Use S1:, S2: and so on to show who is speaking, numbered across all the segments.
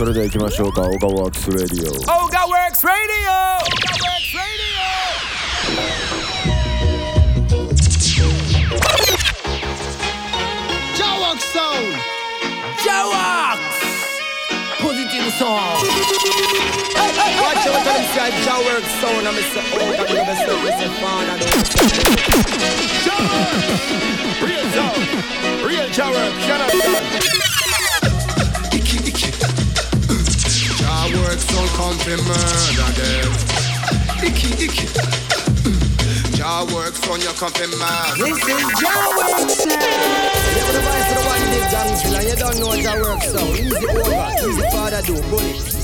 S1: それでは行きましょうかオガワークスレディオ
S2: Oga Works Radio! Oga Works Radio!
S3: Jawok Sound
S2: Jawax! Positive song!
S3: Watch out for them say Jawok Sound say oh that you me say me say fan and
S4: Real sound, real Jawwork, shut up, son.
S3: Jawok Sound come fi murder them Icky icky Jawok Sound you come fi murder
S2: This is Jawax!
S3: You put the voice to the one big gang and you don't know Jawok Sound Easy over, easy father do bullet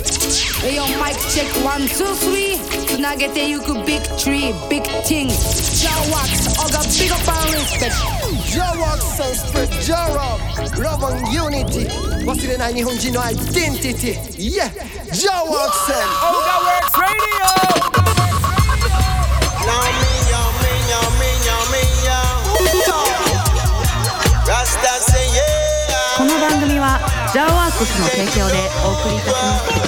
S5: Hey yo, mic check one, two, three. Tonight you could big tree, big things. Jawax, I got big up and respect.
S3: Jawok Sound spread Jarab Love and unity 忘れない日本人のアイデンティティ Yeah Jawok Sound
S2: Oga Works Radio!
S6: Rasta say yeah
S7: この番組はジャーワークスの提供でお送りいたします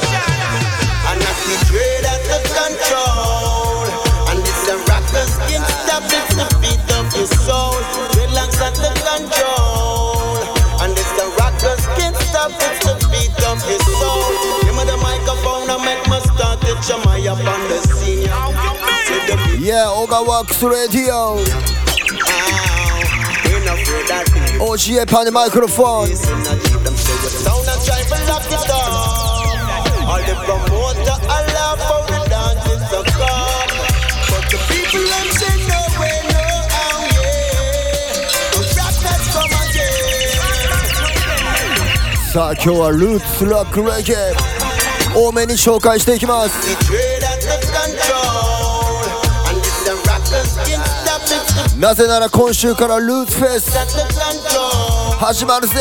S6: beat up your soul Dreadlocks at the control And this a rockers can stop it to beat up your soul Give me the microphone and make me start it Jam I up on the scene Say the beat
S1: Yeah オガワークスレディオ
S6: Ain't afraid that
S1: OGA パネマイクロさあ今日はルーツラックレゲエ多めに紹介していきます。なぜなら今週からルーツフェス。始まるぜ。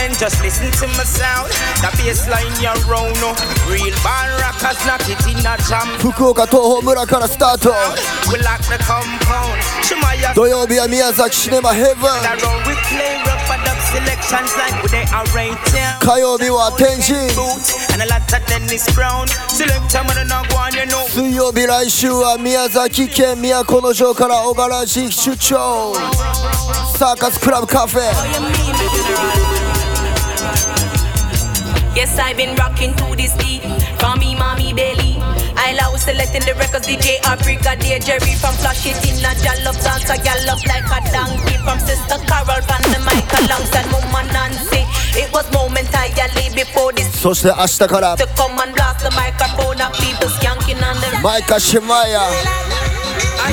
S2: then, just listen to my sound. The bassline you're round, no. Real band rockers knock it in a jam.
S1: 福岡東宝村からスタート
S2: We lock the compound. Shemaya
S1: 土曜日は宮崎シネマヘブン
S2: around we play rough and up selections like we they arrange town.
S1: 火曜日は天神
S2: Boot and a lot of Dennis Brown. Select time when I go on, you know.
S1: 水曜日来週は宮崎県都城から小柄市出張サーカスクラブカフェ
S5: Yes, I've been rocking to this beat from me, mommy belly. I love selecting the records, DJ Africa, dear Jerry from Flash It in a Jallop dance, I gallop like a donkey from Sister Carol from the mic and Mama Nancy. It was momentarily before this.
S1: So the Ashta Karab.
S5: To come and blast the microphone at people's yanking on
S1: the. Micah Shemaya.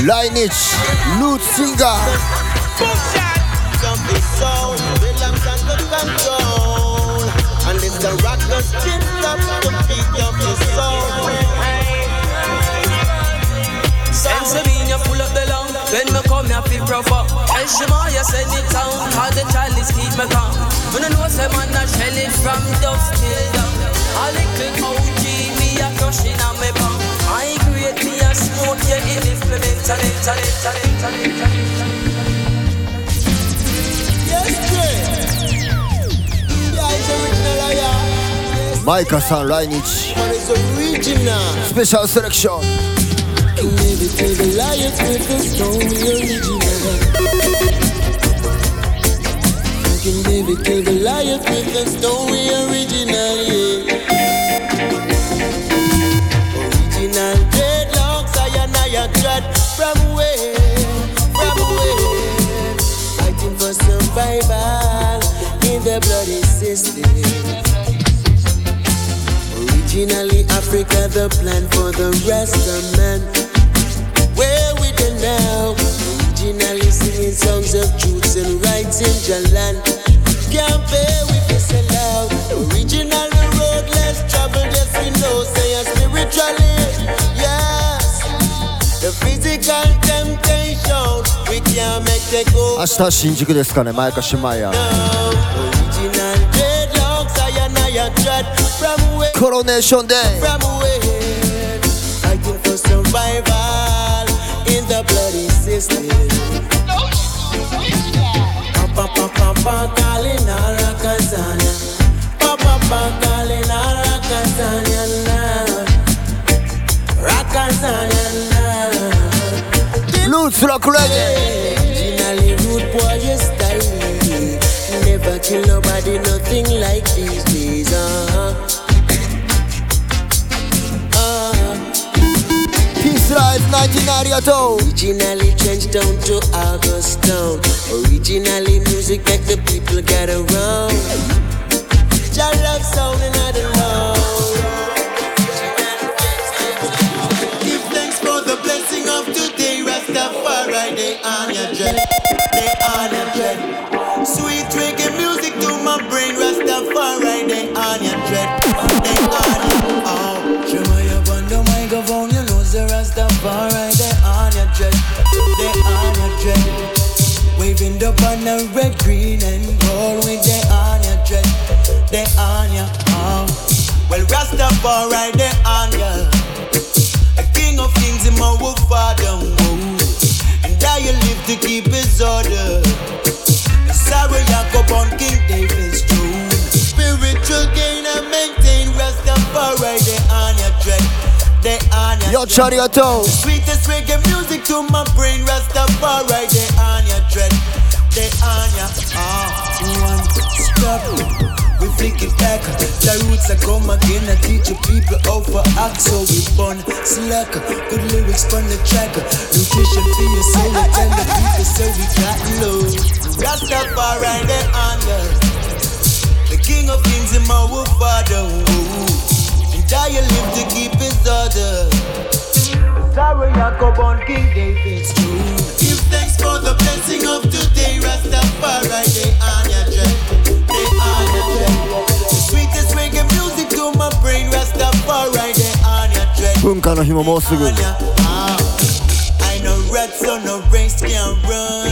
S1: Lineage. Lute Singer. Boom
S6: shot. Some be. Williams and the control. The rockers chin up the beat of the soul.
S8: Pennsylvania full up the long When me come here feel up And Shemaya send it down Cause the chalice keep me calm When I know say man a shell it from dusk till dawn A little OG me a crushing on me palm I create me a smoke yeah it implement and it and it and
S1: Micah
S6: San Reinich Special selection. The original with the original, yeah Original dreadlocks, I and I are dread From where, from where? Fighting for survival the bloody system. Originally Africa, the plan for the rest of man. Where we the now? Originally singing songs of truths and rights in Jalan. Can't bear with this aloud. Original the road less travel, just we know, say a spiritually. Yes. The physical temptation, we can't make the go.
S1: 明日新宿ですかねマイカシマ
S6: from
S1: away. Coronation Day.
S6: From where? Fighting for survival in the bloody system.
S1: Papa, papa, papa, calling Papa, papa, calling rock reggae.
S6: Rude boy. Never kill nobody, nothing like this gone. Uh.
S1: Peace
S6: Originally changed down to August Town. Originally music that the people get around. Jah love sound and I don't know. Give thanks for the blessing of today, Rastafari. They your Jah. They on your Jah. Sweet to my brain, Rastafari. They on your dread, they on your oh. Shema you on the microphone, you know the Rastafari. They on your dread, they on your dread. Waving the banner red, green and gold with they on your dread, they on your oh. Well Rastafari, they on ya. A king of kings, a wolf father. And I you live to keep his order. Sorry, Jacob on King David's throne. Spiritual gain and maintain Rastafari, they on your dread, they on your
S1: Yo. Chariot.
S6: Sweetest reggae music to my brain, Rastafari, they on your dread, they on ya. Ah, one stop, we flick it back. The roots are come again, I teach you people for act, so we born slack. Good lyrics from the track, nutrition for your soul, we tell the people so we got love. Rastafari, they on ya. The king of kings and my father, whoa. and I live to keep his order. Sorry, Jacob on King David's throne. Give thanks for the blessing of today, Rastafari. They on
S1: 文化の日ももうすぐ
S6: on ya. Ah. I know rats on no race can run.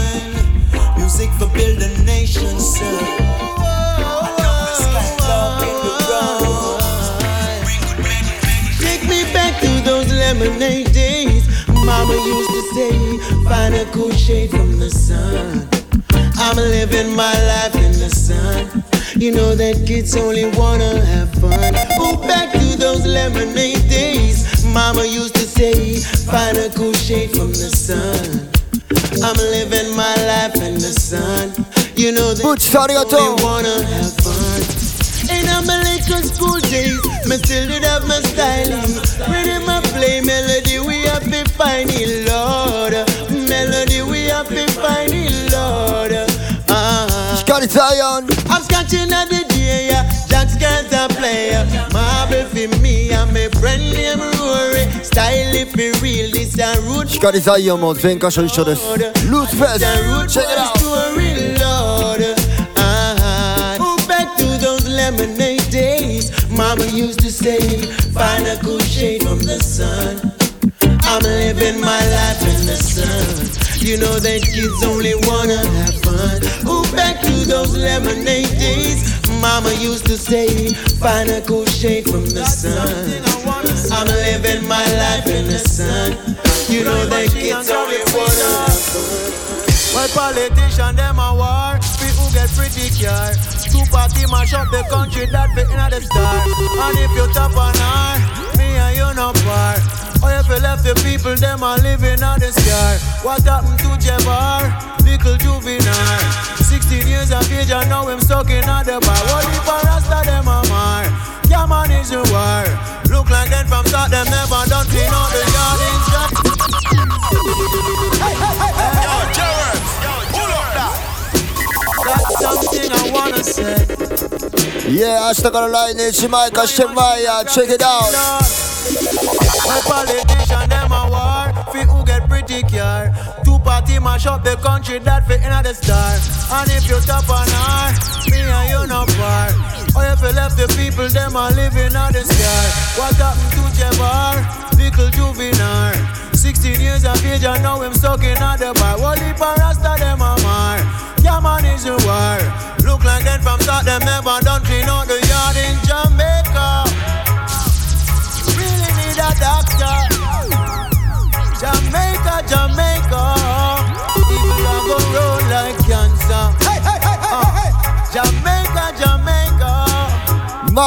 S6: Music for build a nation, son. I know the sky love in the ground. Take me back to those lemonade days. Mama used to say, find a cool shade from the sun. I'm living my life in the sun. You know that kids only wanna have fun. Oh, back to those lemonade days. Mama used to say, find a cool shade from the sun. I'm living my life in the sun. You know that kids only wanna have fun. And I'm a little school days, me still did have my styling. Pretty I play melody, we have been finding Lord. Melody, we have been finding Lord. Uh-huh.
S1: Got
S6: Zion that in the day, yeah. Jack's girl's a player. Marble for me, I'm a friend named Rory. Style if be real, this a root.
S1: Shkari zaio mod, my kasha i.
S6: Loose fest,
S1: check it out.
S6: Uh-huh. Mama used to say, find a cool shade from the sun. I'm living my life in the sun. You know that kids only wanna have fun. Oh, back to those lemonade days. Mama used to say, find a cool shade from the sun. I'm living my life in the sun. You know that kids only wanna have fun.
S9: Well, politician them a war, people get pretty care. Two party mash up the country that fit in the star. And if you top on her, me and you no par. Oh, you feel left the people, them are living on the scar? What happened to Jabbar? Little juvenile. 16 years of age, and now I'm stuck in the bar. What if I rasta them are mar? Yeah, is a war. Look like them from start, them never done clean out the yard in shot. That's something I wanna say.
S1: Yeah, hasta con la line, it's Mike, Check it out.
S9: My politician them a war Fi who get pretty Two party mash up the country that fit in the star. And if you top on her Me and you no par Or if you left the people them a living on the scar What happened to Jabbar? Little juvenile. 16 years of age and now him stuck in the bar. What if a rasta them a mar? Yeah man is a war. Look like them from start them never done clean out the yard in Jamaica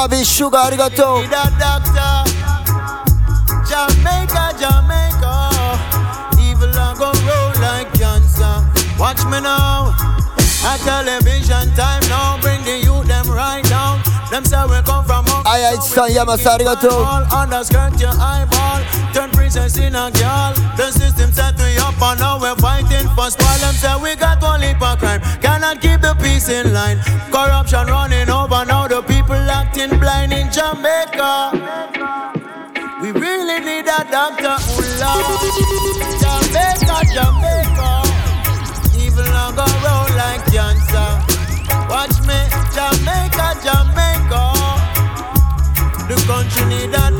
S9: Jamaica,
S1: マービーシュガーありがとう
S9: need a doctor. Jamaica, Jamaica, evil are go roll like
S6: Watch me now. A television time now, bring the youth them right down. Them say we come from up.
S1: Aya Ichisan Yamasa arigato.
S6: Underskirt your eyeball, princess in a girl. The system set me up and now we're fighting for spoil. Them say we got leap of crime, cannot keep the peace in line. Corruption running over now, the people acting blind in Jamaica. We really need a doctor who love Jamaica, Jamaica. Evil not go round like cancer. Watch me, Jamaica, Jamaica. The country need a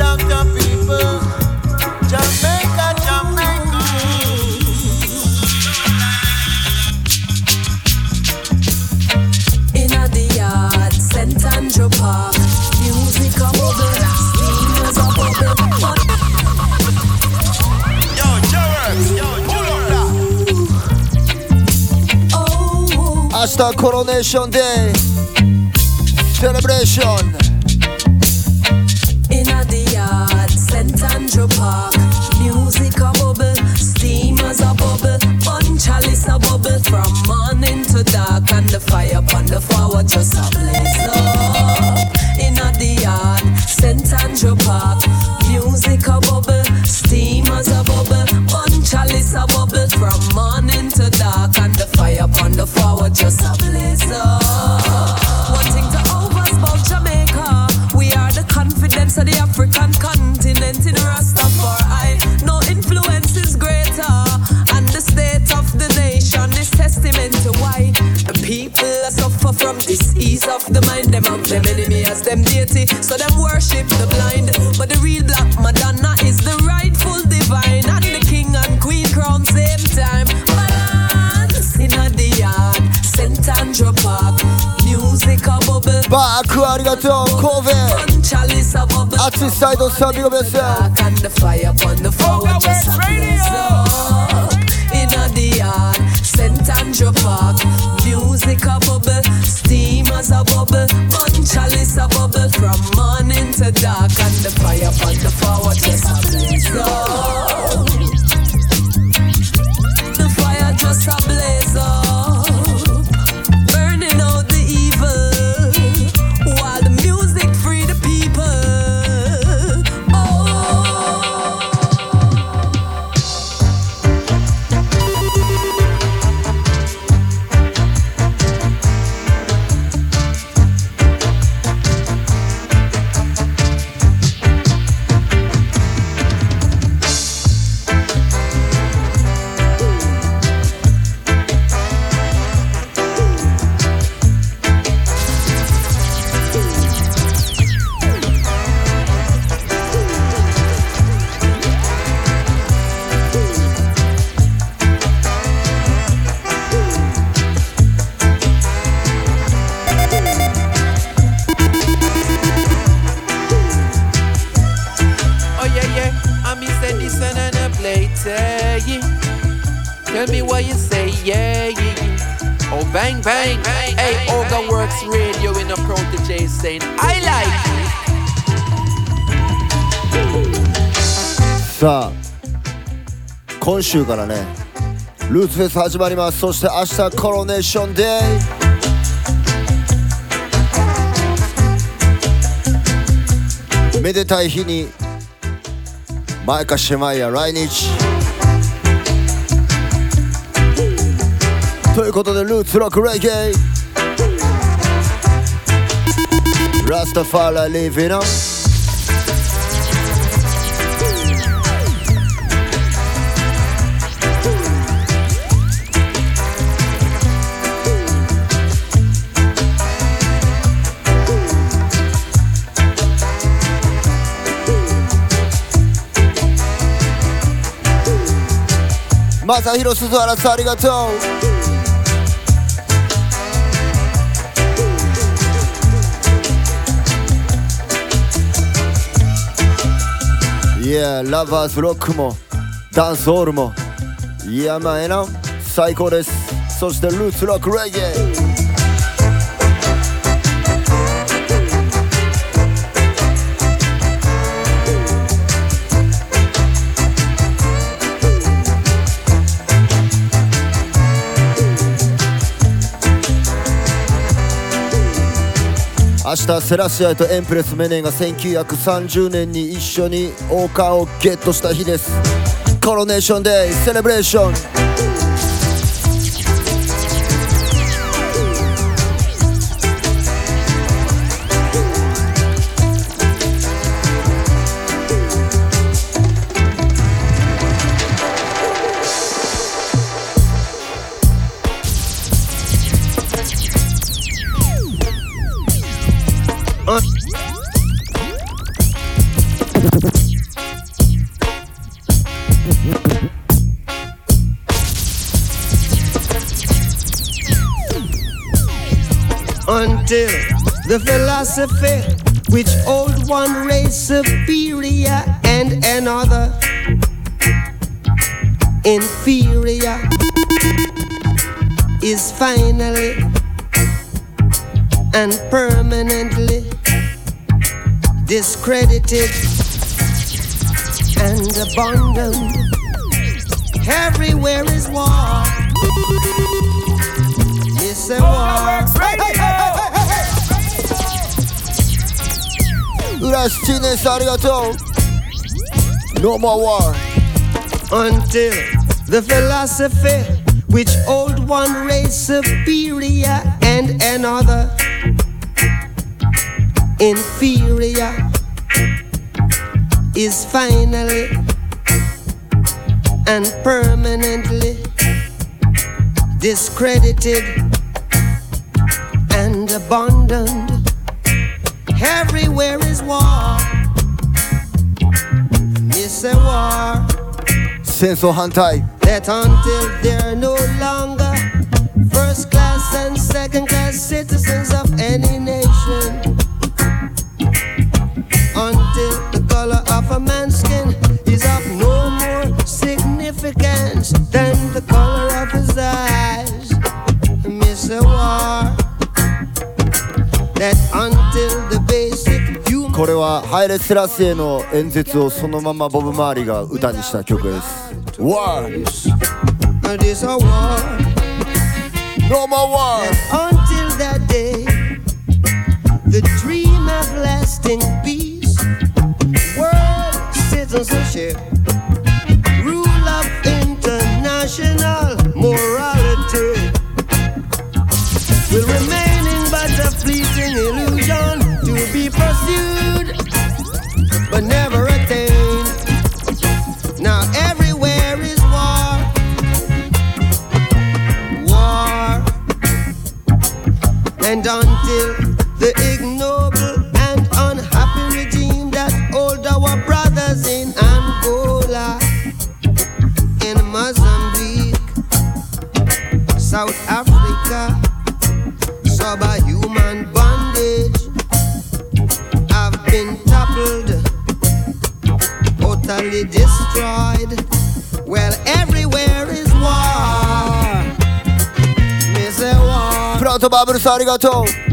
S10: St. Andrew Park. Music a bubble, steamers a bubble.
S11: Yo, Joe yo, pull up that.
S1: 明日コロネーションデイセレブレーション
S10: In a the yard, St. Andrew Park. Music a bubble, steamers a bubble, one chalice a bubble from morning to dark, and the fire upon the forward just a blaze Andrew Park. Music a bubble, steamers a bubble, one chalice a bubble from morning to dark, and the fire upon the forward just a blaze up. One thing to overs about Jamaica. We are the confidence of the African continent in Rastafari. No influence is greater, and the state of the nation is testament to why the people suffer from disease of the mind. Them have them as them deity, so them worship the blind. But the real black Madonna is the rightful divine, and the king and queen crown same time. Balance in a the yard, St. Andrew Park. Music a bubble.
S1: バックありがとう神戸
S10: One chalice a bubble.
S1: 熱いサイドサビゴベス
S10: Dark and the fire upon the forward just a blaze up. In a the yard, St. Andrew Park. Music a bubble, steamers a bubble, one chalice a the fire upon the forward just a blaze
S1: 週からねルーツフェス始まります。そして明日コロネーションデイ。めでたい日にマイカ・シェマイヤ来日。ということでルーツロックレゲエ。ラスタファーラーリーヴィノまさひろ鈴原さんありがとう。いやラバーズロックもダンスホールも。いやまあええな。最高です。そしてルーツロックレゲエ明日セラシアとエンプレスメネンが1930年に一緒に王冠をゲットした日です。コロネーションデイセレブレーション。
S12: Philosophy which old one race superior and another inferior is finally and permanently discredited and abandoned. Everywhere is war. It's a
S1: oh, war. Destinies arigato. No more war.
S12: Until the philosophy which old one race superior and another inferior is finally and permanently discredited and abandoned. Everywhere is war. It's a war
S1: 戦争反対
S12: that until they're no longer first class and second class citizens of any nation, until the color of a man's
S1: ハイレスラスへの演説をそのままボブ・マーリが歌にした曲です「」「」
S12: but never attained now everywhere is war. War. And until the ignoble war.
S1: プラウトバブルスありがとう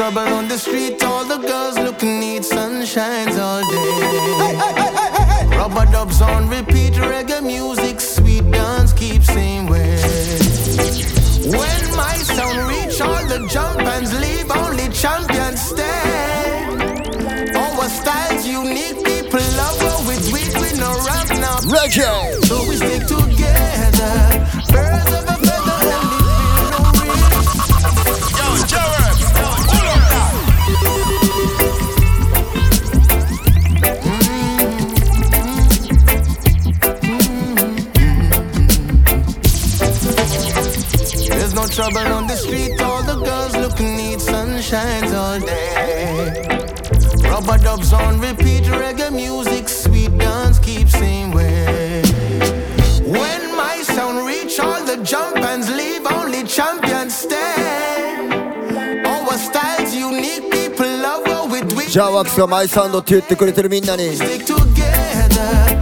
S9: trouble on the street. All the girls looking neat, sunshines all day. Rubber dubs on repeat, reggae music, sweet dance keep same way. When my sound reach all the jump bands leave, only champions stay. Our style's unique, people love what we do, we no rap now.
S1: Reggae.
S9: So we stick together. Birds of sunshines all day. Rubber dubs on repeat, reggae music, sweet dance keep same way. When my sound reach, all the jump bands leave, only champions stay. Our style's unique, people love what we do.
S1: じゃあワックスがマイサウンドって言ってくれてるみんなに
S9: Stick together,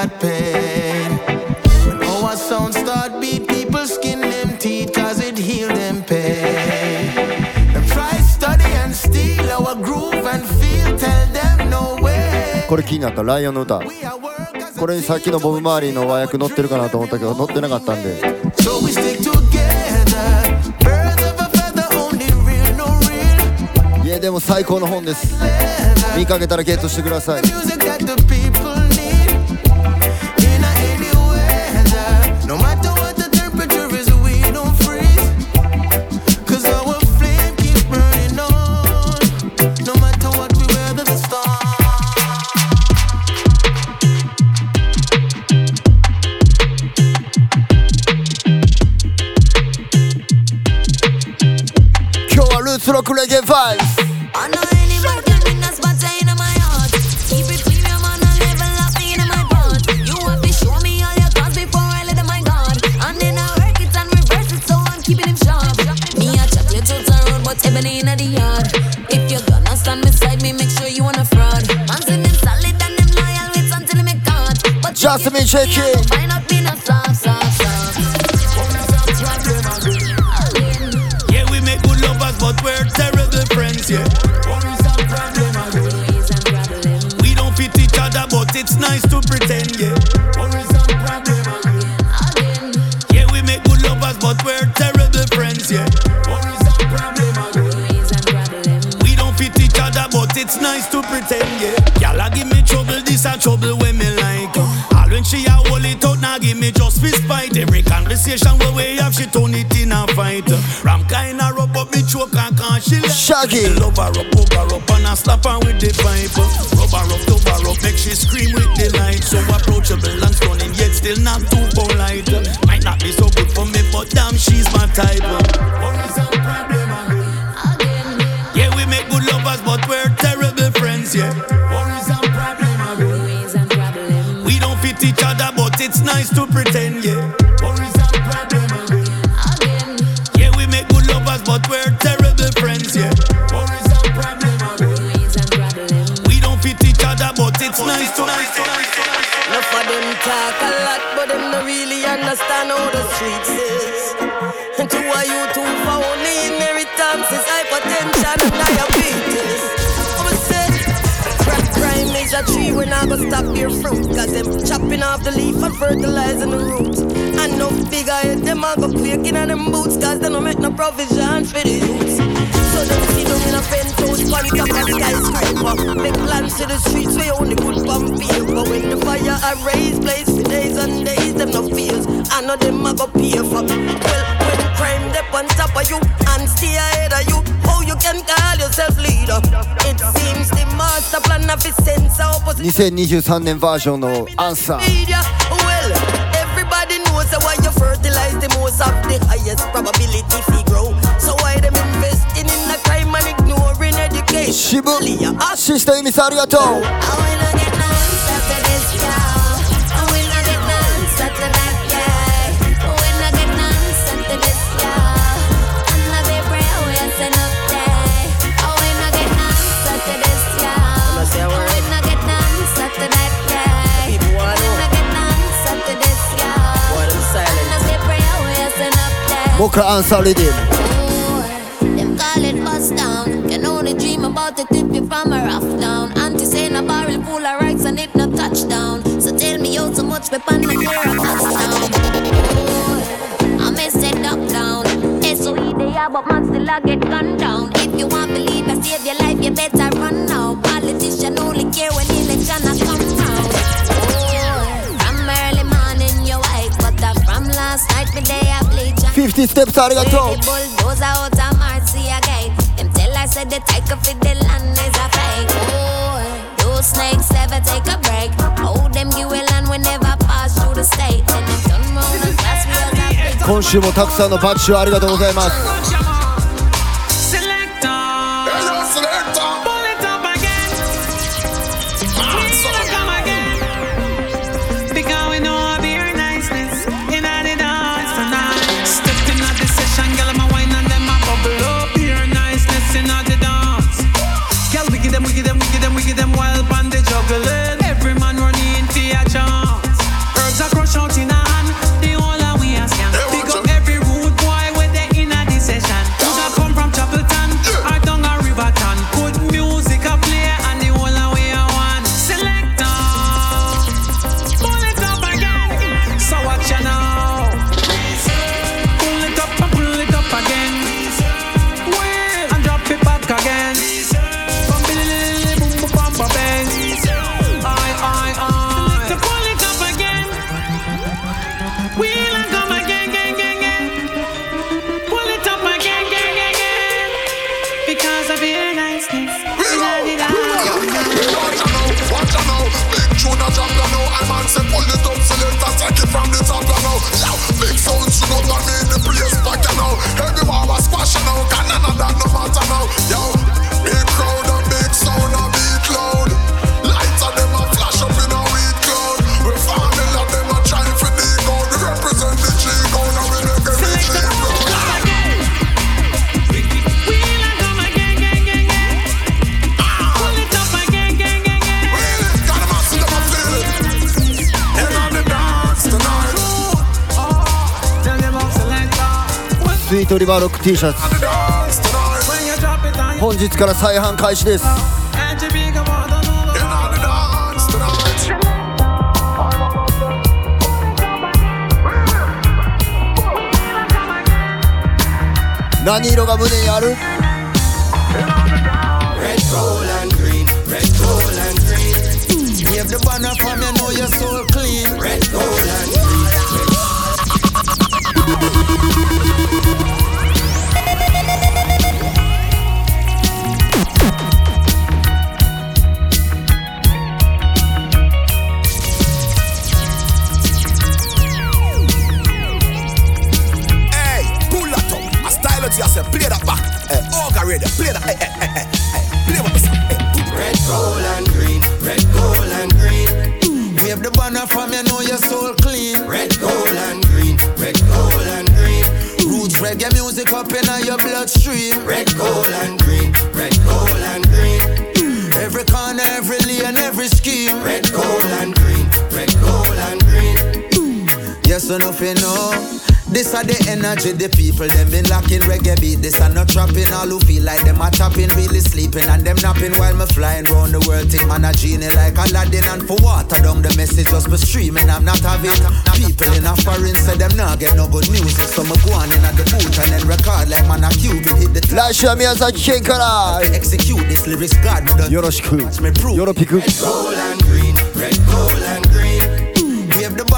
S9: got paid. When our sound start beat, people skin them teeth cause it heal them pain. Them try study and steal our groove and feel. Tell them no way.
S1: これ気になったライオンの歌これにさっきのボブ・マーリーの和訳載ってるかなと思ったけど載ってなかったんで
S9: So we stick together.
S1: でも最高の本です見かけたらゲットしてください
S9: the
S5: road, but ebony in the yard. If you're gonna stand beside me, make sure you wanna fraud. Man, send them solid and them loyal wait until they make caught. But
S1: Jasmine
S5: you me,
S13: trouble, this a trouble when me like. Uh. All when she a hold it out, now give me just fist fight. Every conversation where we have, she turn it in a fight. Ram kinda rub up me choke and can't she let
S1: Shaggy.
S13: Love her up, over up, and I slap her with the pipe. Rub her up, over up, make she scream with delight. So approachable and stunning, yet still not too polite. Might not be so good for me, but damn, she's my type. Other, but it's nice to pretend, yeah. Yeah,
S14: a
S13: tree, we're not gonna stop your fruit. Cause them chopping off the leaf and fertilizing the roots. And no head, them a go quaking on them boots. Cause they don't make no provision for the youths. So them see them in a penthouse, on top of skyscraper. Make plans to the streets, we only good from paper. When the fire a raise place for days and days, them no fears. I know them a go pay for. Well, when crime dep on top of you
S15: 2023年バージョンのアンサー
S13: So why you fertilize the most of the highest probability fi grow? So why them investing in the crime and ignoring education?
S15: Shibu, ah. Sister Emi, ありがとう。Booker and Solidin.
S16: Them call it bust down. Can only dream about the tip you from a rough down. Auntie saying a barrel full of rights and it no touchdown. So tell me how so much we pan my fear bust down. I miss it up down. It's so they are, but man still I get gunned down. If you want believe I save your life, you better run now. Politician only care when election has come round. From early morning, you wake, but from last night, me day I
S15: 50ステップスありがとう
S16: Bulldozer out of Marcy again. Them tell I said the tiger for the land is a fake. Oh, those snakes never take a break. Oh, them give a land whenever pass through the state. Then them turn round and pass me as a big
S15: 今週もたくさんのバッチをありがとうございます
S17: that no matter now. Yo, big crowd and big sound a beat loud. Lights of them a flash up in a weed cloud. We falling them a trying for the gold. We represent the G code and we make every G proud. And on the
S15: 本日から再販開始です。何色が胸にある・
S17: up
S9: in your bloodstream. Red, gold, and green. Red, gold, and green. Every corner, every lane, every scheme. Red, gold, and green. Red, gold, and green. You Yes, so nothing know. This are the energy the people them been lacking reggae beat. This are not trapping all who feel like them are chopping, really sleeping and them napping while me flying round the world. Tip man a genie like Aladdin and for water down the message just be streaming. I'm not having people in a foreign say them not get no good news. So me go on in at the booth and then record like man a cubit hit the.
S14: Last show me as a shaker.
S9: Execute this lyrics God. Yoroshiku. Yoroshiku. Roland.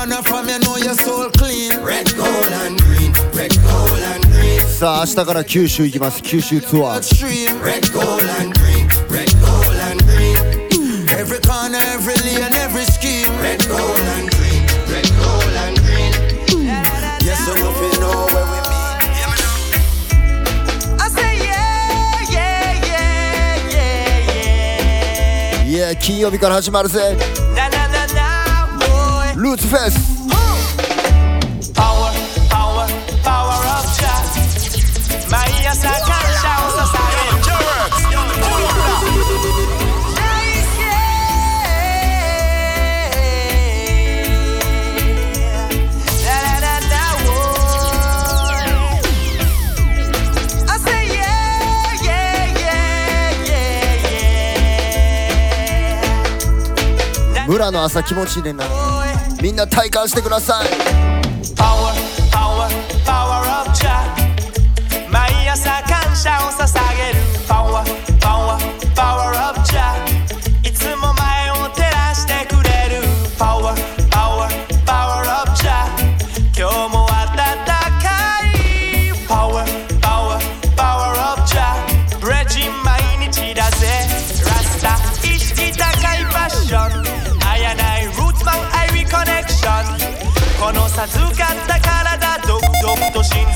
S9: Banner from you know your soul clean. Red, gold and green, red, gold and green.
S14: さあ明日から九州行きます九州ツアー
S9: red, gold and green, red, gold and green. Every corner, every lane, every scheme. Red, gold and green, red, gold and green. Yes, so if you know where we
S1: I say yeah, yeah, yeah, yeah, yeah.
S14: いや金曜日から始まるぜーツの朝気持ちいいねんな。みんな体感してください。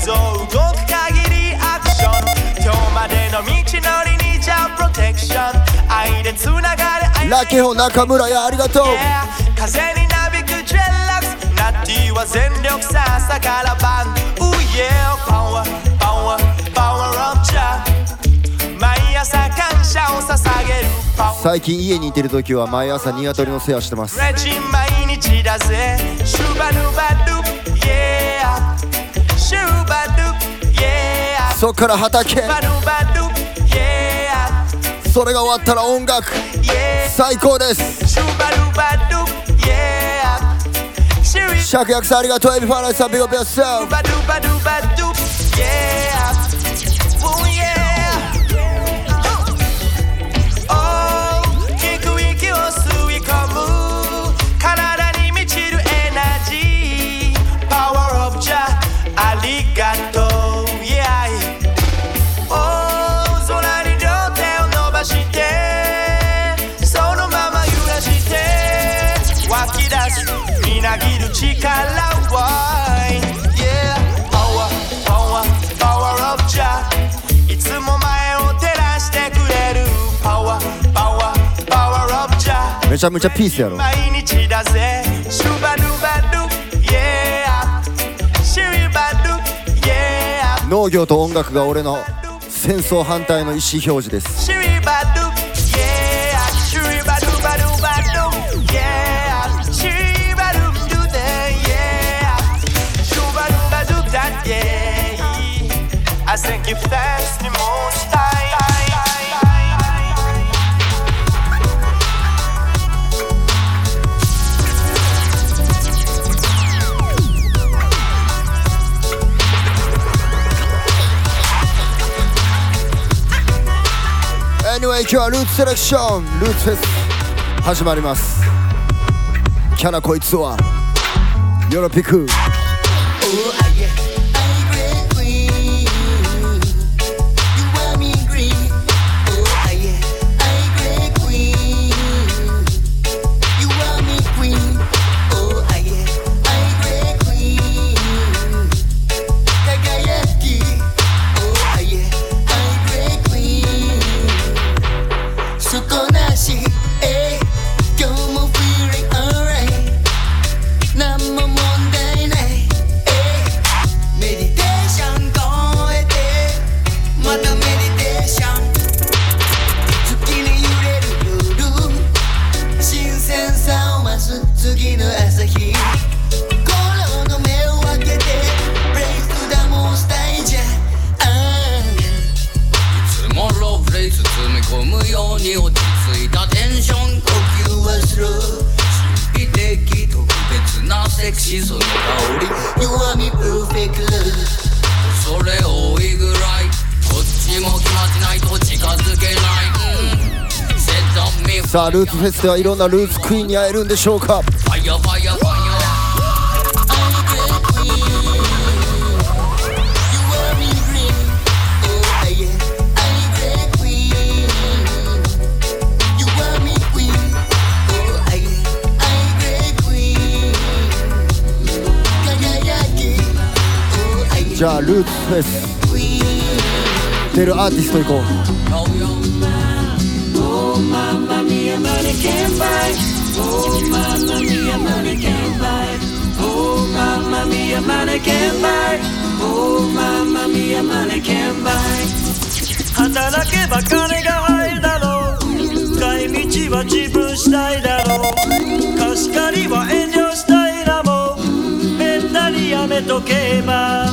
S1: 動く限りアクション。今日までの道のりにじゃプロテクション愛でつながる愛。
S14: ラケホ中村やありがとう。
S1: Yeah 風になびくジェラックス。ナッティは全力さ朝から晩 Ooh yeah Power, power, power of Jah 毎朝感謝を捧げる。Power
S14: 最近家にいてる時は毎朝ニワトリの世話してます。
S1: レジ毎日だぜ。シュバヌバドゥ Yeah シュバドゥ。Yeah
S14: そっから畑。それが終わったら音楽。最高です。
S1: シ
S14: ャクヤクさんありがとう。エビファーナイさんビッグアップヨッセルめちゃめちゃピースやろ。
S1: 毎日だぜ。シュバドゥバドゥ Yeah シュリバドゥ Yeah
S14: 農業と音楽が俺の戦争反対の意思表示ですい今日はルーツセレクション。ルーツフェス始まります。キャラこいつはヨロピク。
S1: さあルーツフェスではいろんなルーツクイーンに会えるんでしょうか？じゃあルーツフェス。出るアーティスト行こう。
S18: Oh, mamma mia, money can't buy. Oh, mamma mia, money can't buy. Oh, mamma mia, money can't buy. Oh, mamma mia, money can't buy.
S19: 働けば金が入るだろう使い道は自分次第だろう貸し借りは遠慮したいなもめったにやめとけば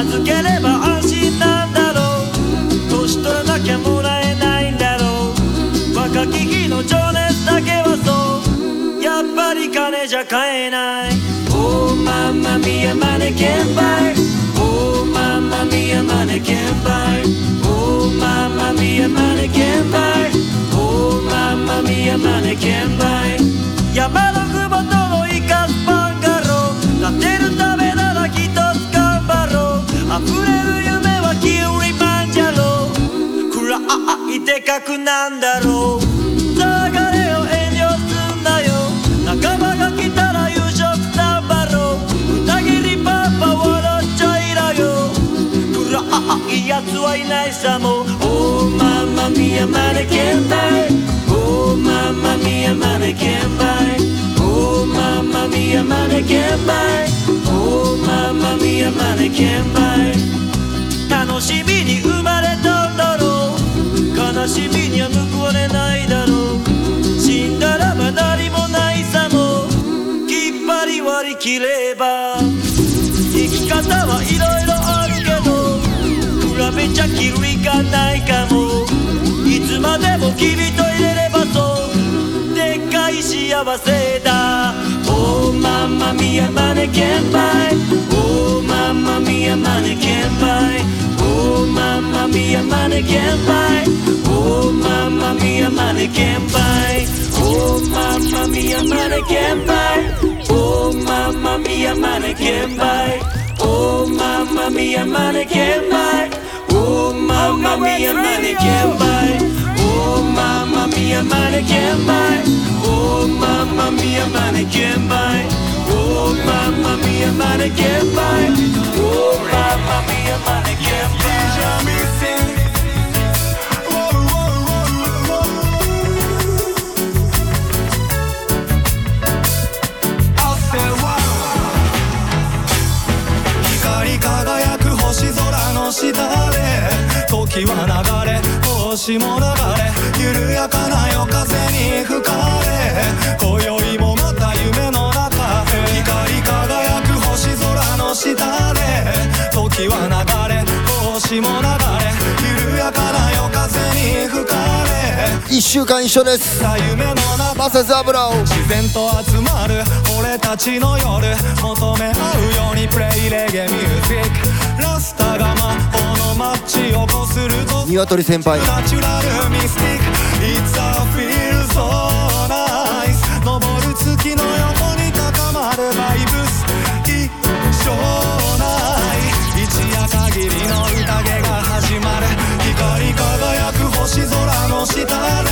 S19: 預ければ安心なんだろう年取らなきゃもらえう若き日の情熱だけはそうやっぱり金じゃ買えない
S18: Oh, mamma mia, money can't buy. Oh, mamma mia, money can't buy. Oh, mamma mia, money can't buy. Oh, mamma mia, money can't buy.
S19: 山のふもとのイカスパンガロー立てるためなら一つ頑張ろう溢れる夢はキウリマンジャロー暗いでかくなんだろういいやつはいないさも。う Oh ママミヤマネケンバイ。Oh ママミヤマネケンバイ。
S18: Oh ママミヤマネケンバイ。Oh ママミヤマネケンバイ。
S19: 楽しみに生まれたんだろう。悲しみには報われないだろう。死んだらば何もないさも。きっぱり割り切れば時間ないかもいつまでも君といれればそうでっかい幸せだ
S18: Oh mamma mia マネケンバイ Oh mamma mia マネケンバイ Oh mamma mia マネケンバイ Oh mamma mia マネケンバイ Oh mamma mia マネケンバイ Oh mamma mia マネケンバイ Oh mamma mia マネケンバイ Oh, mamma mia, money can't. Oh, mamma mia, money can't. Oh, mamma mia, money can't. Oh, mamma mia, money can't. Oh, mamma mia, money can't.
S20: 星空の下で時は流れ星も流れ緩やかな夜風に吹かれ今宵もまた夢の中光り輝く星空の下で時は流れ星も流れ緩やかな夜風に吹かれ
S1: 1週間一緒です。
S20: 夢の中
S1: マサザブラオ
S20: 自然と集まる俺たちの夜求め合うようにプレイレゲミュージック。ラスタが魔法のマッチをこすると
S1: 鶏先輩。
S20: ナチュラルミスティック。It's a feel so nice 昇る月の横に高まるバイブス一生ない。一夜限りの宴が始まる下で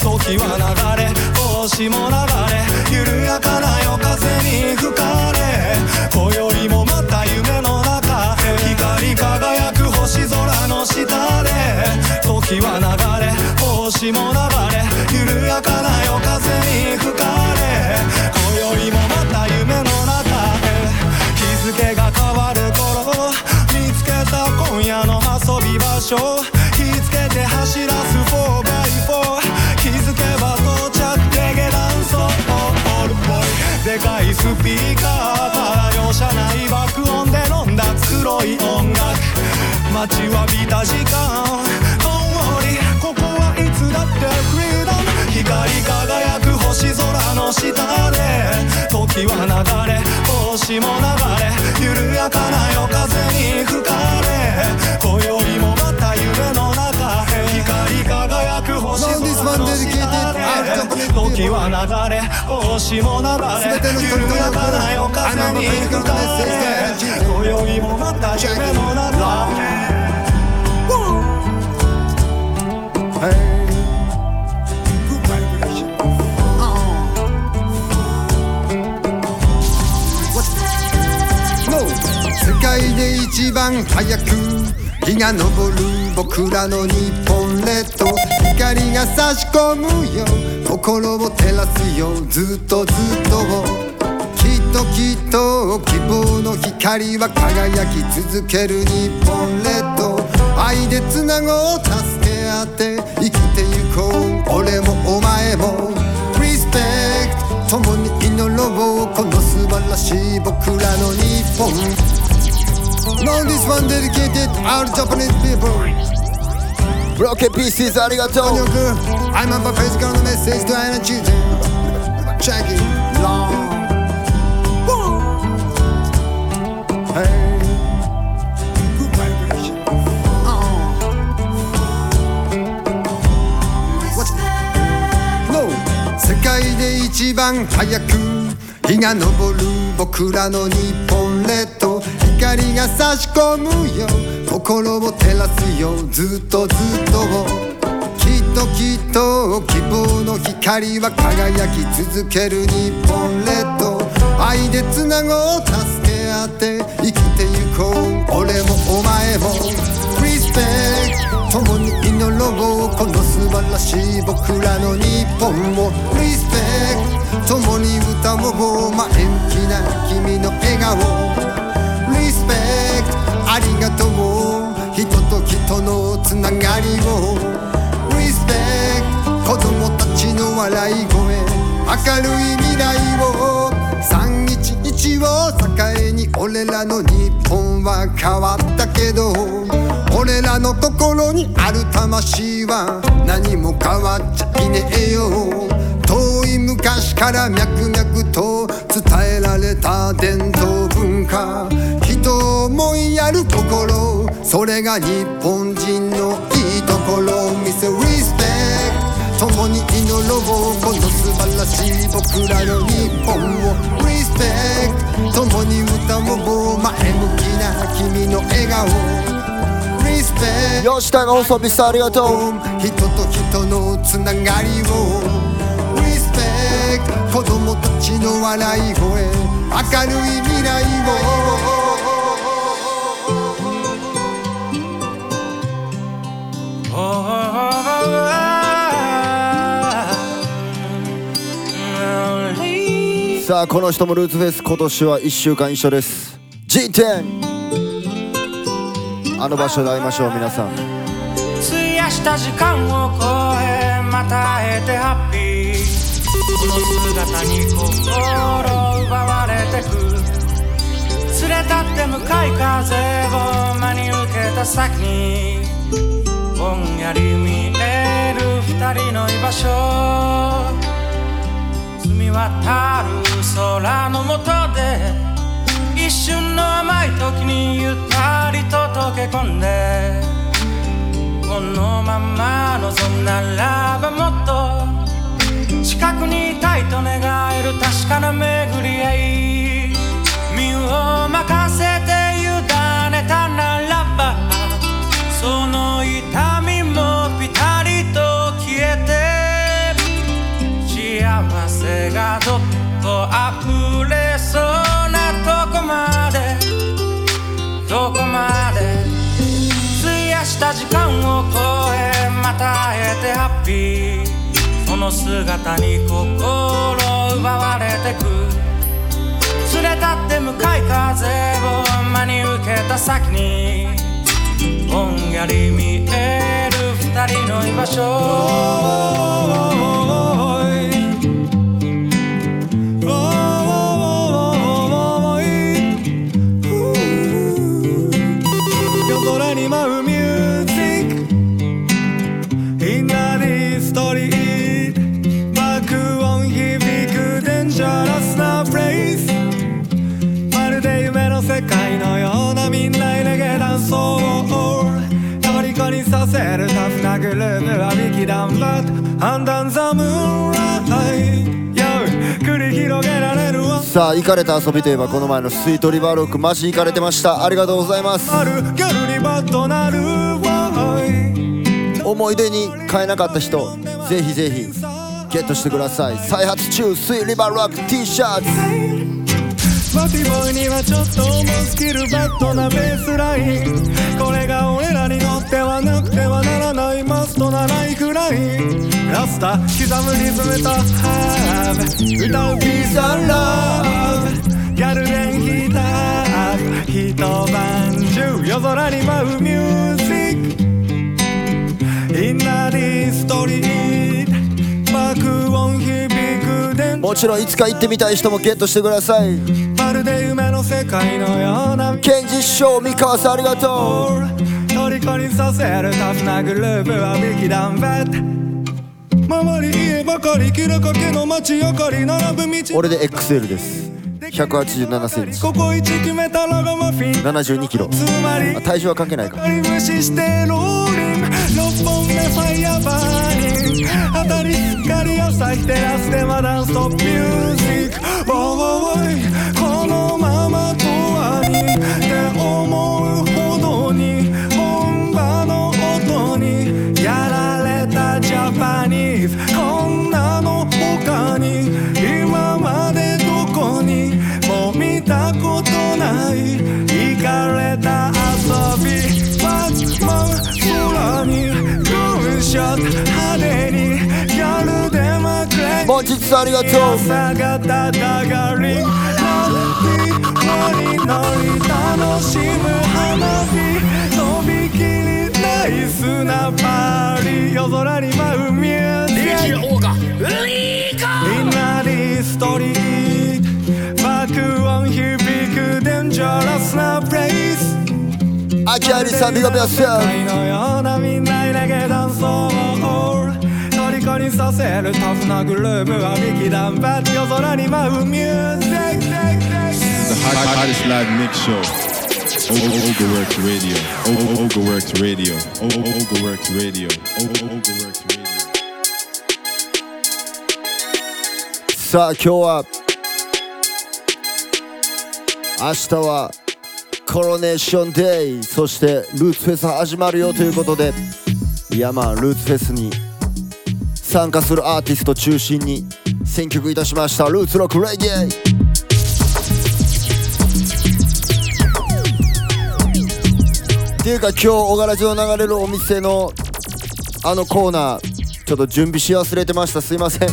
S20: 時は流れ星も流れ緩やかな夜風に吹かれ今宵もまた夢の中光り輝く星空の下で時は流れ星も流れ待ちわびた時間。Don't worry ここってフリーダム光り輝く星空の下で時は流れ星も流れ緩やかな夜風に吹かれ今宵もまた夢の輝く星空の下で時は流れ星も流れ緩やかな夜風に吹かれ今宵もまた夢の中へ
S21: No 世界で一番早く日が昇る僕らの日本列島。光が差し込むよ。心を照らすよ。ずっとずっと。きっときっと希望の光は輝き続ける日本列島。愛でつなごう助け合って生きてゆこう。俺もお前も。Respect 共に祈ろう。この素晴らしい僕らの日本。Now this one dedicated our Japanese people
S1: ブロッケンピースありがとう
S21: I'm a physical message to any children Check it long Hey No 世界で一番早く日が昇る僕らの日本列島光が差し込むよ心を照らすよずっとずっときっときっと希望の光は輝き続ける日本列島。愛でつなごう助け合って生きてゆこう。俺もお前も。Respect 共に祈ろうこの素晴らしい僕らの日本を。Respect 共に歌おう前向きな君の笑顔。Respect ありがとう。とのつながりを。Respect 子供たちの笑い声。明るい未来を。311を境に俺らの日本は変わったけど。俺らの心にある魂は。何も変わっちゃいねえよ。遠い昔から脈々と伝えられた伝統文化。人を思いやる心。それが日本人のいいところ見せ Respect 共に祈ろうこの素晴らしい僕らの日本を。Respect 共に歌おう前向きな君の笑顔。Respect
S1: 吉田の細火さんありがとう。
S21: 人と人のつながりを。Respect 子供たちの笑い声明るい未来を
S1: さあこの人もルーツフェス今年は1週間一緒です。G10 あの場所で会いましょう皆さん。
S22: 費やした時間を超えまた会えてハッピー。この姿に心奪われてく。連れ立って向かい風を真に受けた先に。ぼんやり見える二人の居場所。澄み渡る空の下で一瞬の甘い時にゆったりと溶け込んでこのまま望むならばもっと近くにいたいと願える確かな巡り合い。身を任せてがどっと溢れそうなとこまでどこまで。費やした時間を超えまた会えてハッピー。その姿に心奪われてく。連れ立って向かい風を真に受けた先にぼんやり見える二人の居場所。
S20: させるタフなグループはビキダンブラッド判断ザムーライ
S1: さあ行かれた遊びといえばこの前のスイートリバーロックマジ行かれてました。ありがとうございます。思い出に変えなかった人ぜひぜひゲットしてください。再発中スイーリバーロック T シャツ。
S20: マティボーイにはちょっと重すぎるバッドなベースライン。これが俺らに乗ってはなくてはならないマストなライフライン。ラスタ刻むリズムとハーブ。歌うピースアンラブ。ギャル電ギター一晩中夜空に舞うミュージック。インナーディストリート。爆音響
S1: もちろんいつか行ってみたい人もゲットしてください。
S20: まるで夢の世界のような
S1: ケンジ師匠三河さんありがとう。
S20: 虜にさせるタフなグルーヴはビキダンベッド周り家ばかり切れかけの街明かり並ぶ道。
S1: 俺で XL です。187センチ。
S20: ここ一決めたラガマフィン。
S1: 72キロ。体重は関係ないか。
S20: 無視してローリン。六本目ファイヤーバーニン。当たり光朝日照らすでマダンストップミュージック。れも
S1: ちつありがとう
S20: 朝がたたがりノリノリノリ楽しむ花火とびきりナイスなパリ夜空に舞うミュージックみんなでストリート爆音響くデンジャラスなプレイス
S1: 秋有さんビガビアス
S20: 愛のようなみんなレゲダンスを虜にさせるタフなグルーヴは力弾バッジ夜空に舞うミュージック
S23: テクテク The Hottest Live Mix Show Overworks Radio Overworks Radio Overworks Radio Overworks Radio
S1: さあ今日は明日はコロネーションデイ。そしてルーツフェス始まるよということで。いやまあルーツフェスに参加するアーティスト中心に選曲いたしましたルーツロックレゲエっていうか今日小柄町流れるお店のあのコーナーちょっと準備し忘れてました。すいません。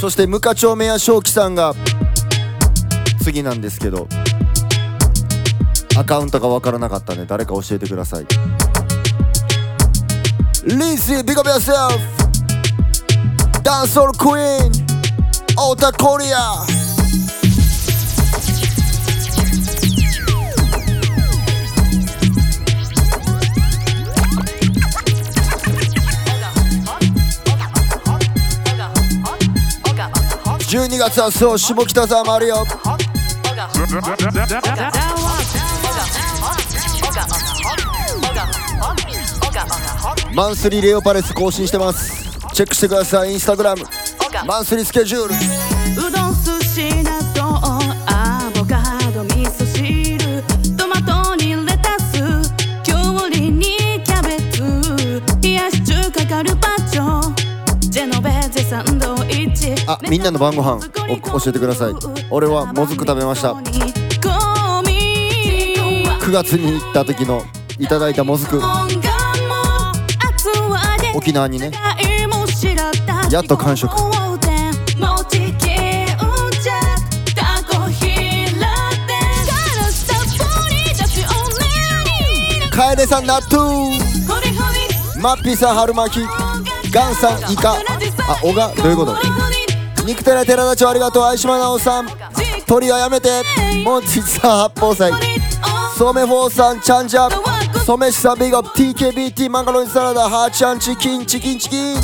S1: そして無課長メア正気さんが次なんですけどアカウントがわからなかったんで誰か教えてください。リーシービカビアセルフダンソールクイーンオータコリア12月はそう下北沢もあるよマンスリーレオパレス更新してます。チェックしてくださいインスタグラム。マンスリースケジュール。
S24: うどん寿司納豆アボカド味噌汁。トマトにレタス。きゅうりにキャベツ。冷やし中華カルパッチョ。ジェノベーゼサンドイッチ。
S1: あみんなの晩ご飯お教えてください。俺はもずく食べました。9月に行った時のいただいたもずく沖縄にね。やっと完食。楓さん納豆。マッピーさん春巻き。ガンさんイカ。あ小がどういうこと？肉寺寺田町ありがとう。相島直さん。鳥はやめて。モンチさん八宝菜。ソメフォーさんチャンジャソメシさんビッグアップ TKBT マカロニサラダハーチャンチキンチキンチキン。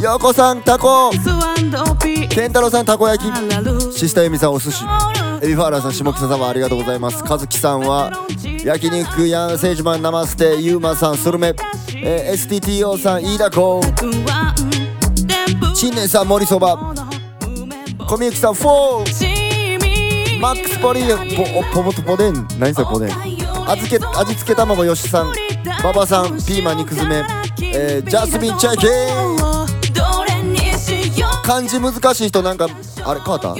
S1: ヨコさんタコ。ケンタロウさんたこ焼き。シスターユミさんお寿司。エビファーラーさん下北沢ありがとうございます。和樹さんは焼肉ヤンセージマンナマステユーマさんスルメ、えー STTO さん飯田子新年さん森そば。小みゆきさんフォー。マックスポリポポポポポデン。何それポデン味付け味付け卵よしさん。馬場さんピーマン肉詰め、えージャスミンチェキ漢字難しい人なんかあれ変わった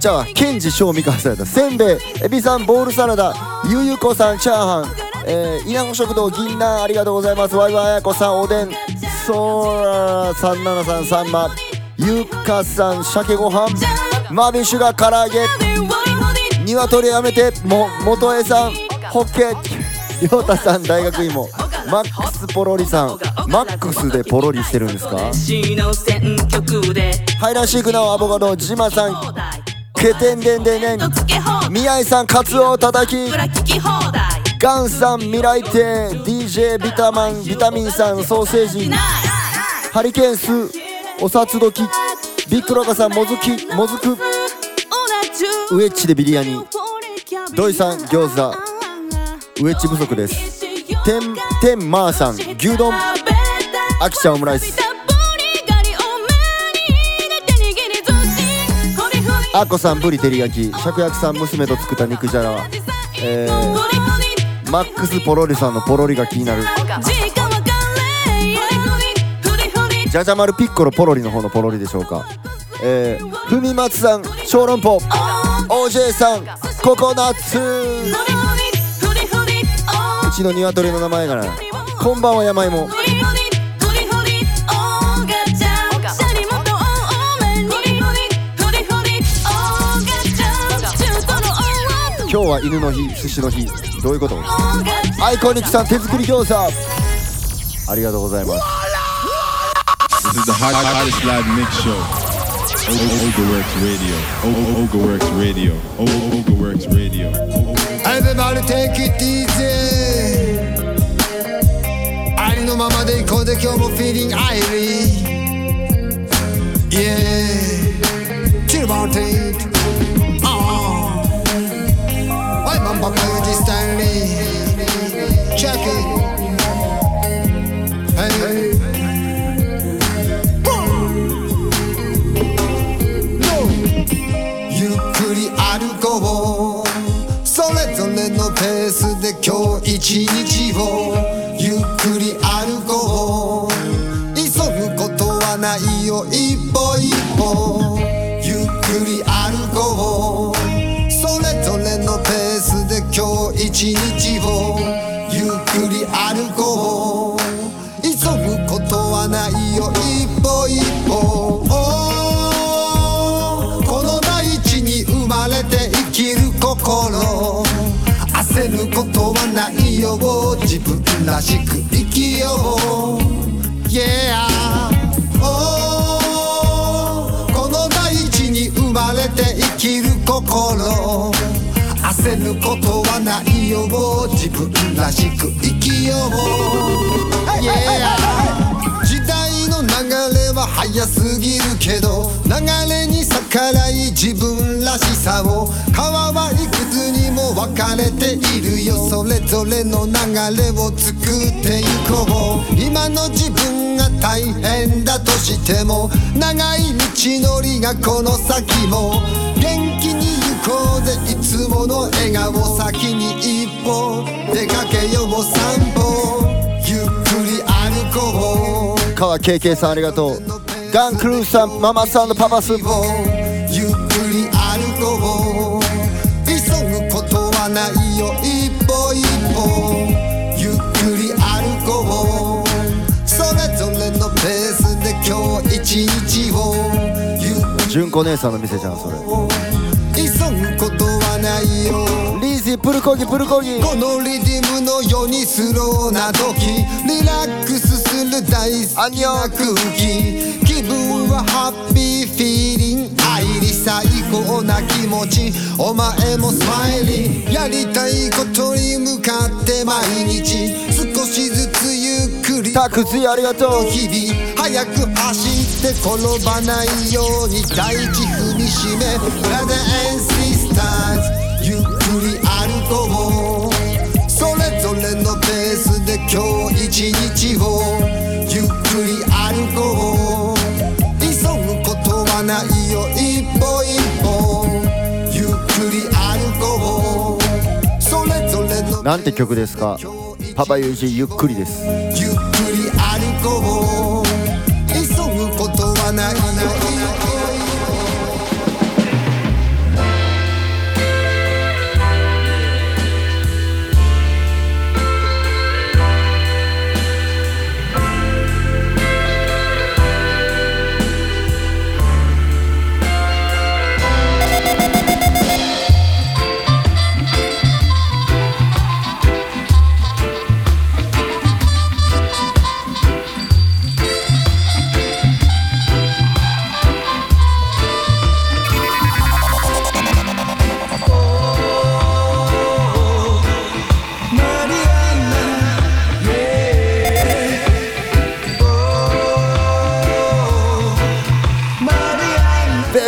S1: じゃあケンジショウミカされた。せんべいエビさんボールサラダ。ゆゆこさんチャーハン。えー、稲子食堂銀杏ありがとうございます。ワイワイあやこさんおでん。ソーラー373さんまゆかさん鮭ご飯。マービンシュガー唐揚げ。鶏やめても元江さん。ホッケりょうたさん大学芋。マックスポロリさん。マックスでポロリしてるんですか？ハイラーシークナオアボカド。ジマさん。ケテンデンデンデン。宮井さんカツオたたき。ガンさん未来亭 DJ ビタマンビタミンさんソーセージ。ハリケーンスお札時ビックロカさんもずきもずく。ウエッチでビリヤニ。土井さん餃子。ウエッチ不足です。てんてんまーさん牛丼。あきちゃんオムライス。あこさんブリ照り焼き。芍薬さん娘と作った肉じゃらえー、マックスポロリさんのポロリが気になる。じゃじゃ丸ピッコロポロリの方のポロリでしょうか。えー、ふみまつさん小籠包。OJ さんココナッツ。うちの鶏の名前がな。こんばんは山芋。今日は犬の日寿司の日。どういうこと？アイコニックさん手作り餃子。ありがとうございます
S23: This is the hot, hottest live mix show. O- O- Ogaworks Radio. O- O- Ogaworks Radio. O- O- Ogaworks Radio.
S21: Everybody take it easy ありのままで行こうで今日も feeling アイリー Yeah Chill about it Ah I'm on Papa Yuji Stanley Check it 一日をゆっくり歩こう。急ぐことはないよ一歩一歩。ゆっくり歩こう。それぞれのペースで今日一日を。を自分らしく生きよう。Yeah この大地に生まれて生きる心。焦ることはないよ。自分らしく生きよう。早すぎるけど流れに逆らい自分らしさを川はいくつにも分かれているよ。それぞれの流れを作っていこう。今の自分が大変だとしても長い道のりがこの先も元気に行こうぜ。いつもの笑顔先に一歩出かけよう散歩ゆっくり歩こう。
S1: 川 KK さんありがとう。ガンクルーさんママさんのパパス。
S21: ゆっくり歩こう。急ぐことはないよ一歩一歩。ゆっくり歩こう。それぞれのペースで今日一日を。ゆ
S1: 純子姉さんの店じゃんそれ。
S21: 急ぐことはないよ。
S1: リーゼプルコギプルコギ。
S21: このリズムのようにスローな時リラックスン大好きな空気気分はハッピーフィーリング。愛理最高な気持ちお前もスマイリー。やりたいことに向かって毎日少しずつゆっくり。
S9: タクシーありがとう
S21: 日々早く走って転ばないように大地踏みしめ。ブラデンシスターズゆっくり歩こう。それぞれのペースで今日一日をゆっくり歩こう急ぐことはないよ一歩一歩ゆっくり歩こうそれぞれの
S9: なんて曲ですか？パパ友人ゆっくりです。
S21: ゆっくり歩こう。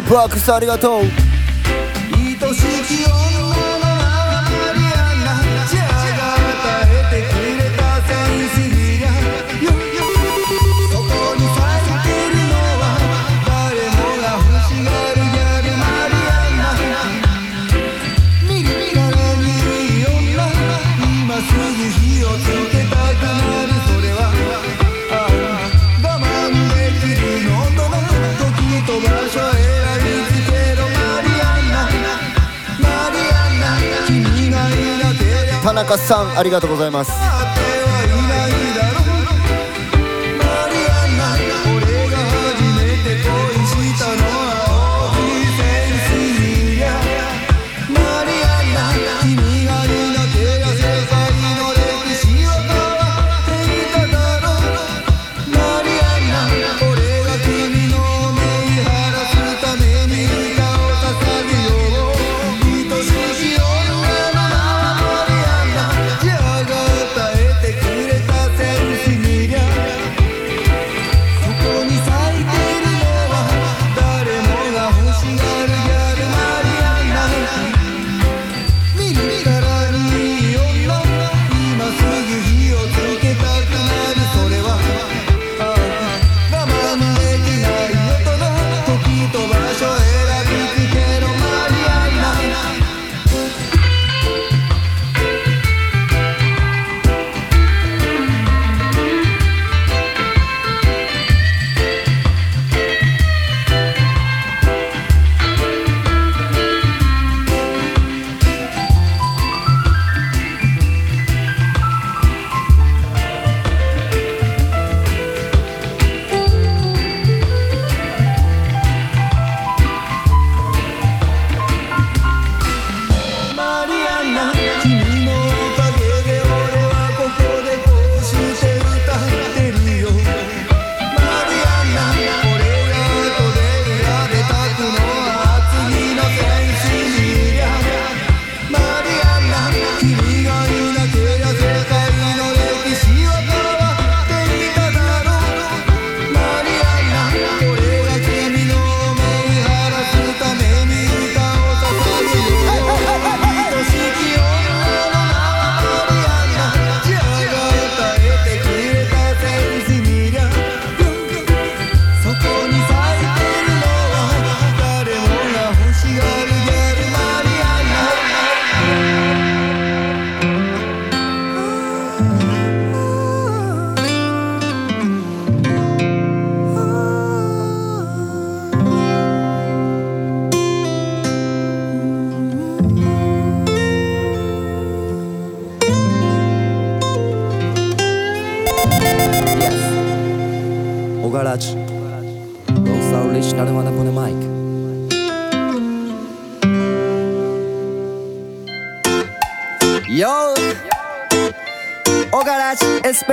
S9: ッワークスありがとう。さんありがとうございます。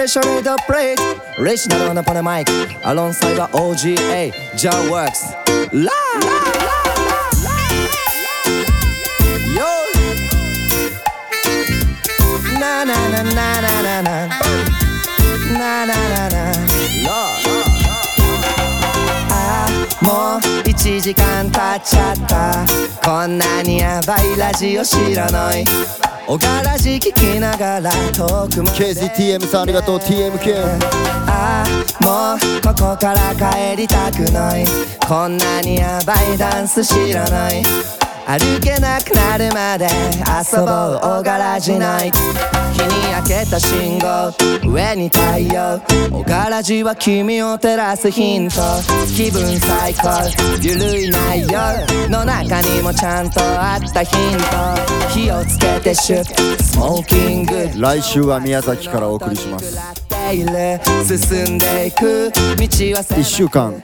S21: レッシャーにドのパネマイクアロンサイド OGA ジャン
S12: ワーク
S25: スラーラーっちゃったこんなにヤバいラジオ知らないおがらじ聞きながら遠くまで。
S1: KZTM さんありがとう。TMK
S25: ああもうここから帰りたくない。こんなにヤバいダンス知らない歩けなくなるまで遊ぼう。おがらじない。日に焼けた信号。上に太陽。おがらじは君を照らすヒント。気分最高。ゆるい内容の中にもちゃんとあったヒント。火をつけてシュッ。スモーキング。
S1: 来週は宮崎からお送りします。
S25: 進んでいく。道は
S1: 1週間。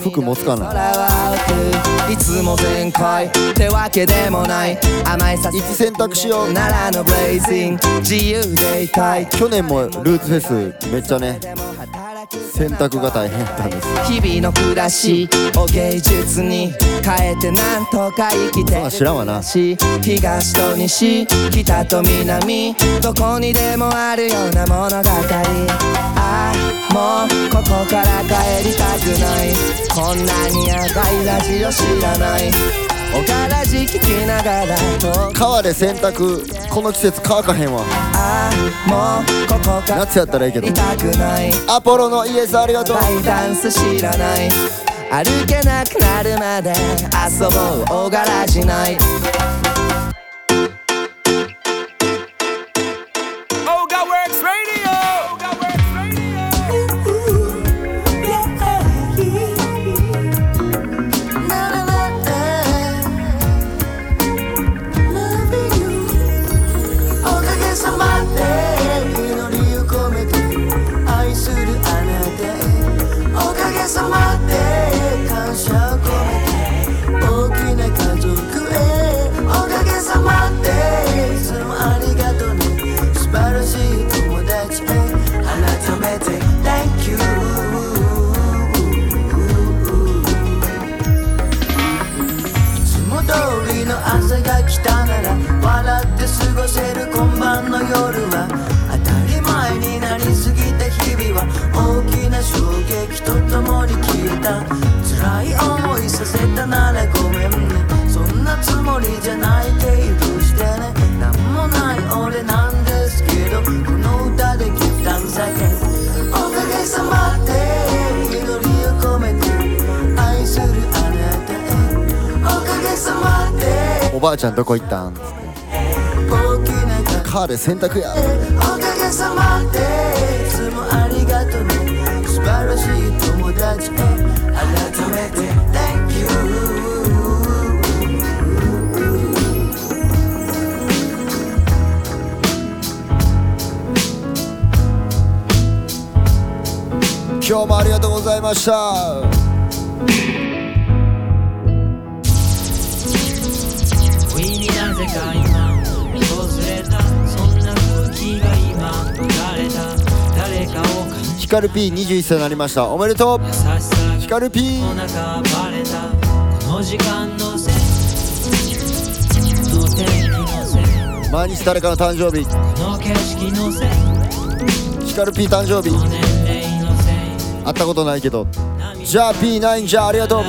S1: 服持つか
S25: 空
S1: な
S25: いつも全開。ってわけでもない甘いさ
S1: いつ選択しよう。
S25: 奈良のブレイジン自由でいたい。
S1: 去年もルーツフェスめっちゃね選択が大変だったんです
S25: 日々の暮らしを芸術に変えてなんとか生きて
S1: そんなん知らんわな。
S25: し東と西北と南どこにでもあるような物語。ああもうここから帰りたくない。こんなにヤバいラジオ知らないおからじ聞きながらと。
S1: 川で洗濯この季節乾かへんわ。
S25: ああもうここから
S1: 夏やったらいいけど。アポロのイエスありがとう。
S25: ダンス知らない。歩けなくなるまで遊ぼう。おがらじない
S1: ばあちゃんどこ行ったん
S12: 大きな
S1: カーで洗濯や。
S12: おかげさまでいつもありがとうね素晴らしい友達へ改めて Thank you
S1: 今日もありがとうございました。
S26: 意になぜか今訪れたそんな空気が今流れた誰かを
S1: ヒカル P21 歳になりました。おめでとう。ヒカル P
S26: の中バレたこの時間のせいこの天気のせい
S1: 毎日誰かの誕生日。
S26: この景色のせい
S1: ヒカル P 誕生日。会ったことないけど。じゃあ P9 じゃあありがとう。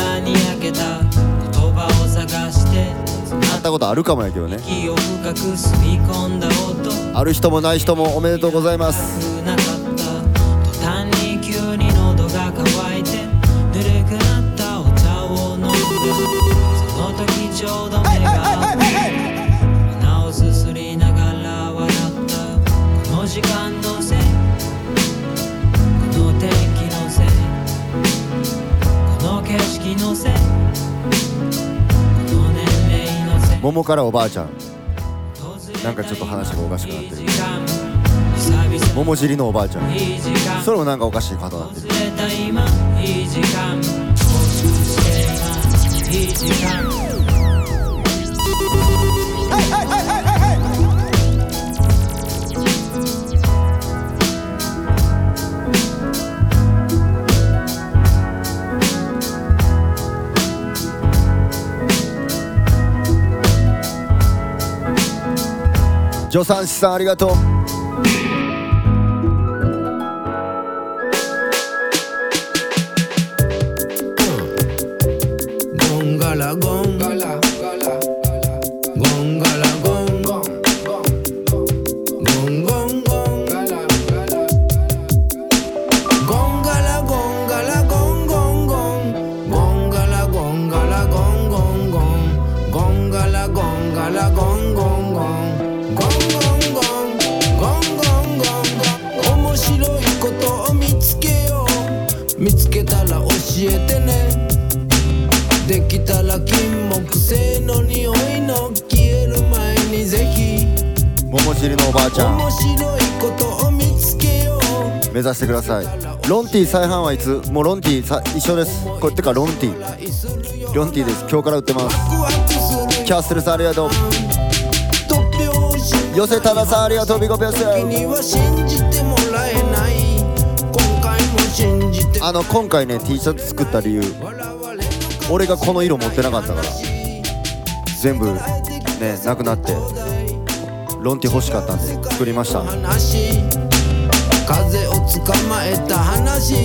S1: ったことあるかもやけどね。
S26: 息を深く吸い込んだ音。
S1: ある人もない人もおめでとうございます桃からおばあちゃん。なんかちょっと話がおかしくなってる。桃尻のおばあちゃん。それもなんかおかしい方だってる。
S26: いい時間いい時間
S1: 助産師さんありがとう。
S9: つけたら教えてね。できたら金木犀の匂いの消える前にぜひ。
S1: 桃尻のおばあちゃん。
S12: 面白いことを見つけよう。
S1: 目指してください。ロンティ再販はいつ？もうロンティさ一緒です。これってかロンティロンティです。今日から売ってます。キャッスルさんありがとう。寄せたらさありがとう。ビコピョス。あの今回ね T シャツ作った理由俺がこの色持ってなかったから全部ねなくなってロンティ欲しかったんで作りました。
S12: 話風を捕まえた話。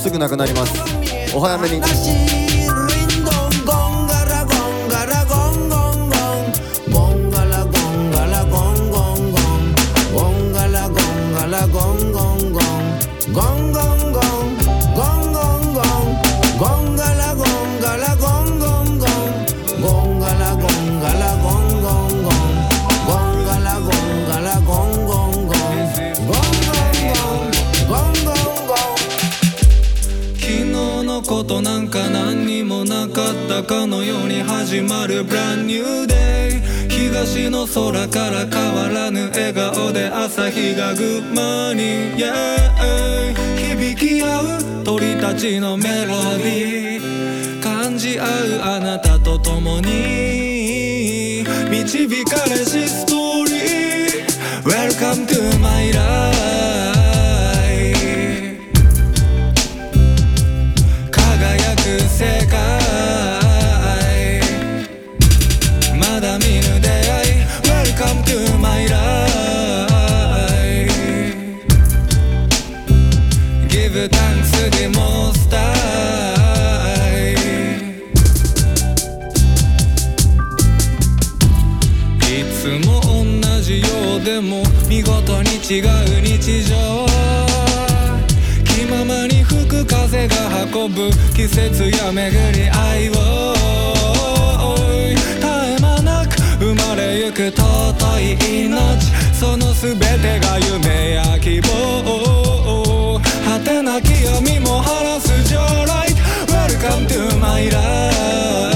S1: すぐなくなります。お早め
S20: にかのように始まる Brand New Day 東の空から変わらぬ笑顔で朝日がグッマーニング Yeah 響き合う鳥たちのメロディー。感じ合うあなたと共に。導かれしストーリー。Welcome to my life 違う日常気ままに吹く風が運ぶ季節や巡り合いを。絶え間なく生まれゆく尊い命。その全てが夢や希望。果てなき闇も晴らす Your light Welcome to my life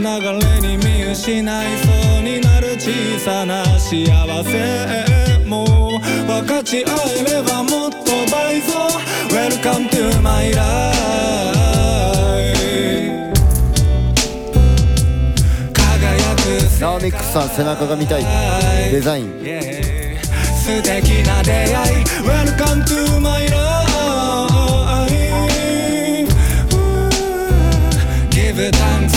S20: の流れに見失いそうになる小さな幸せも分かち合えればもっと倍増 Welcome to my life 輝く
S1: ナオミックスさん背中が見たい。デザイン。
S20: 素敵な出会い。Welcome to my life Give thanks to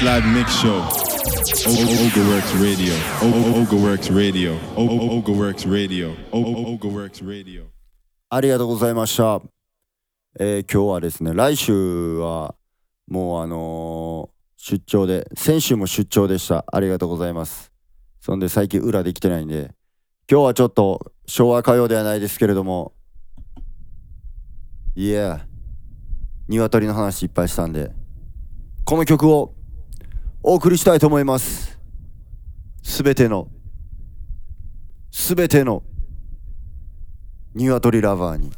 S20: This is
S23: the live mix show. Ogaworks Radio. Ogaworks Radio. Ogaworks Radio. Ogaworks Radio.
S1: ありがとうございました。えー今日はですね、来週はもうあのー出張で、先週も出張でした。ありがとうございます。そんで最近裏できてないんで、今日はちょっと昭和歌謡ではないですけれども、いや、鶏の話いっぱいしたんで、この曲をお送りしたいと思います。すべての、すべての
S27: ニワトリラバーに。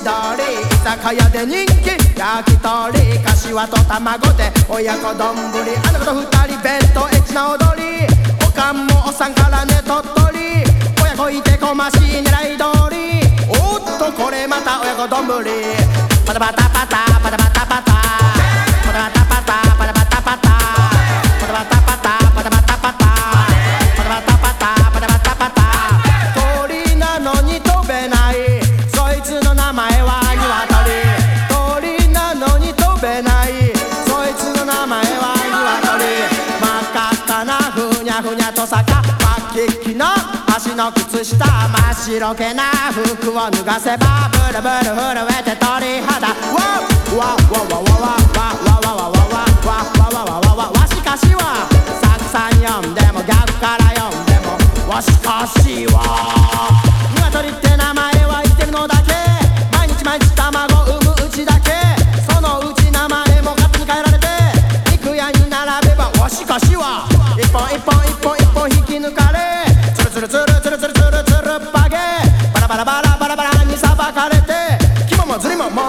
S27: 蒸し鶏居酒屋で人気焼き鳥かしわと卵で親子丼あの子と二人弁当エッチな踊り。おかんもおさんからねとっとり親子いてこましい狙い通り。おっとこれまた親子丼パタパタパタパタパタパタ。パタパタパタ。足の靴下真っ白けな服を脱がせばブルブル震えて鳥肌。わわわわわわわわわわわわわわわわわわわしかしは逆さに読んでも逆から読んでもわしかしは鶏って名前は言ってるのだけ毎日毎日卵産むうちだけそのうち名前も勝手に変えられて肉屋に並べばわしかしは一本一本一本一本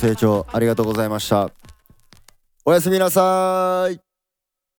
S1: 成長ありがとうございました。おやすみなさーい。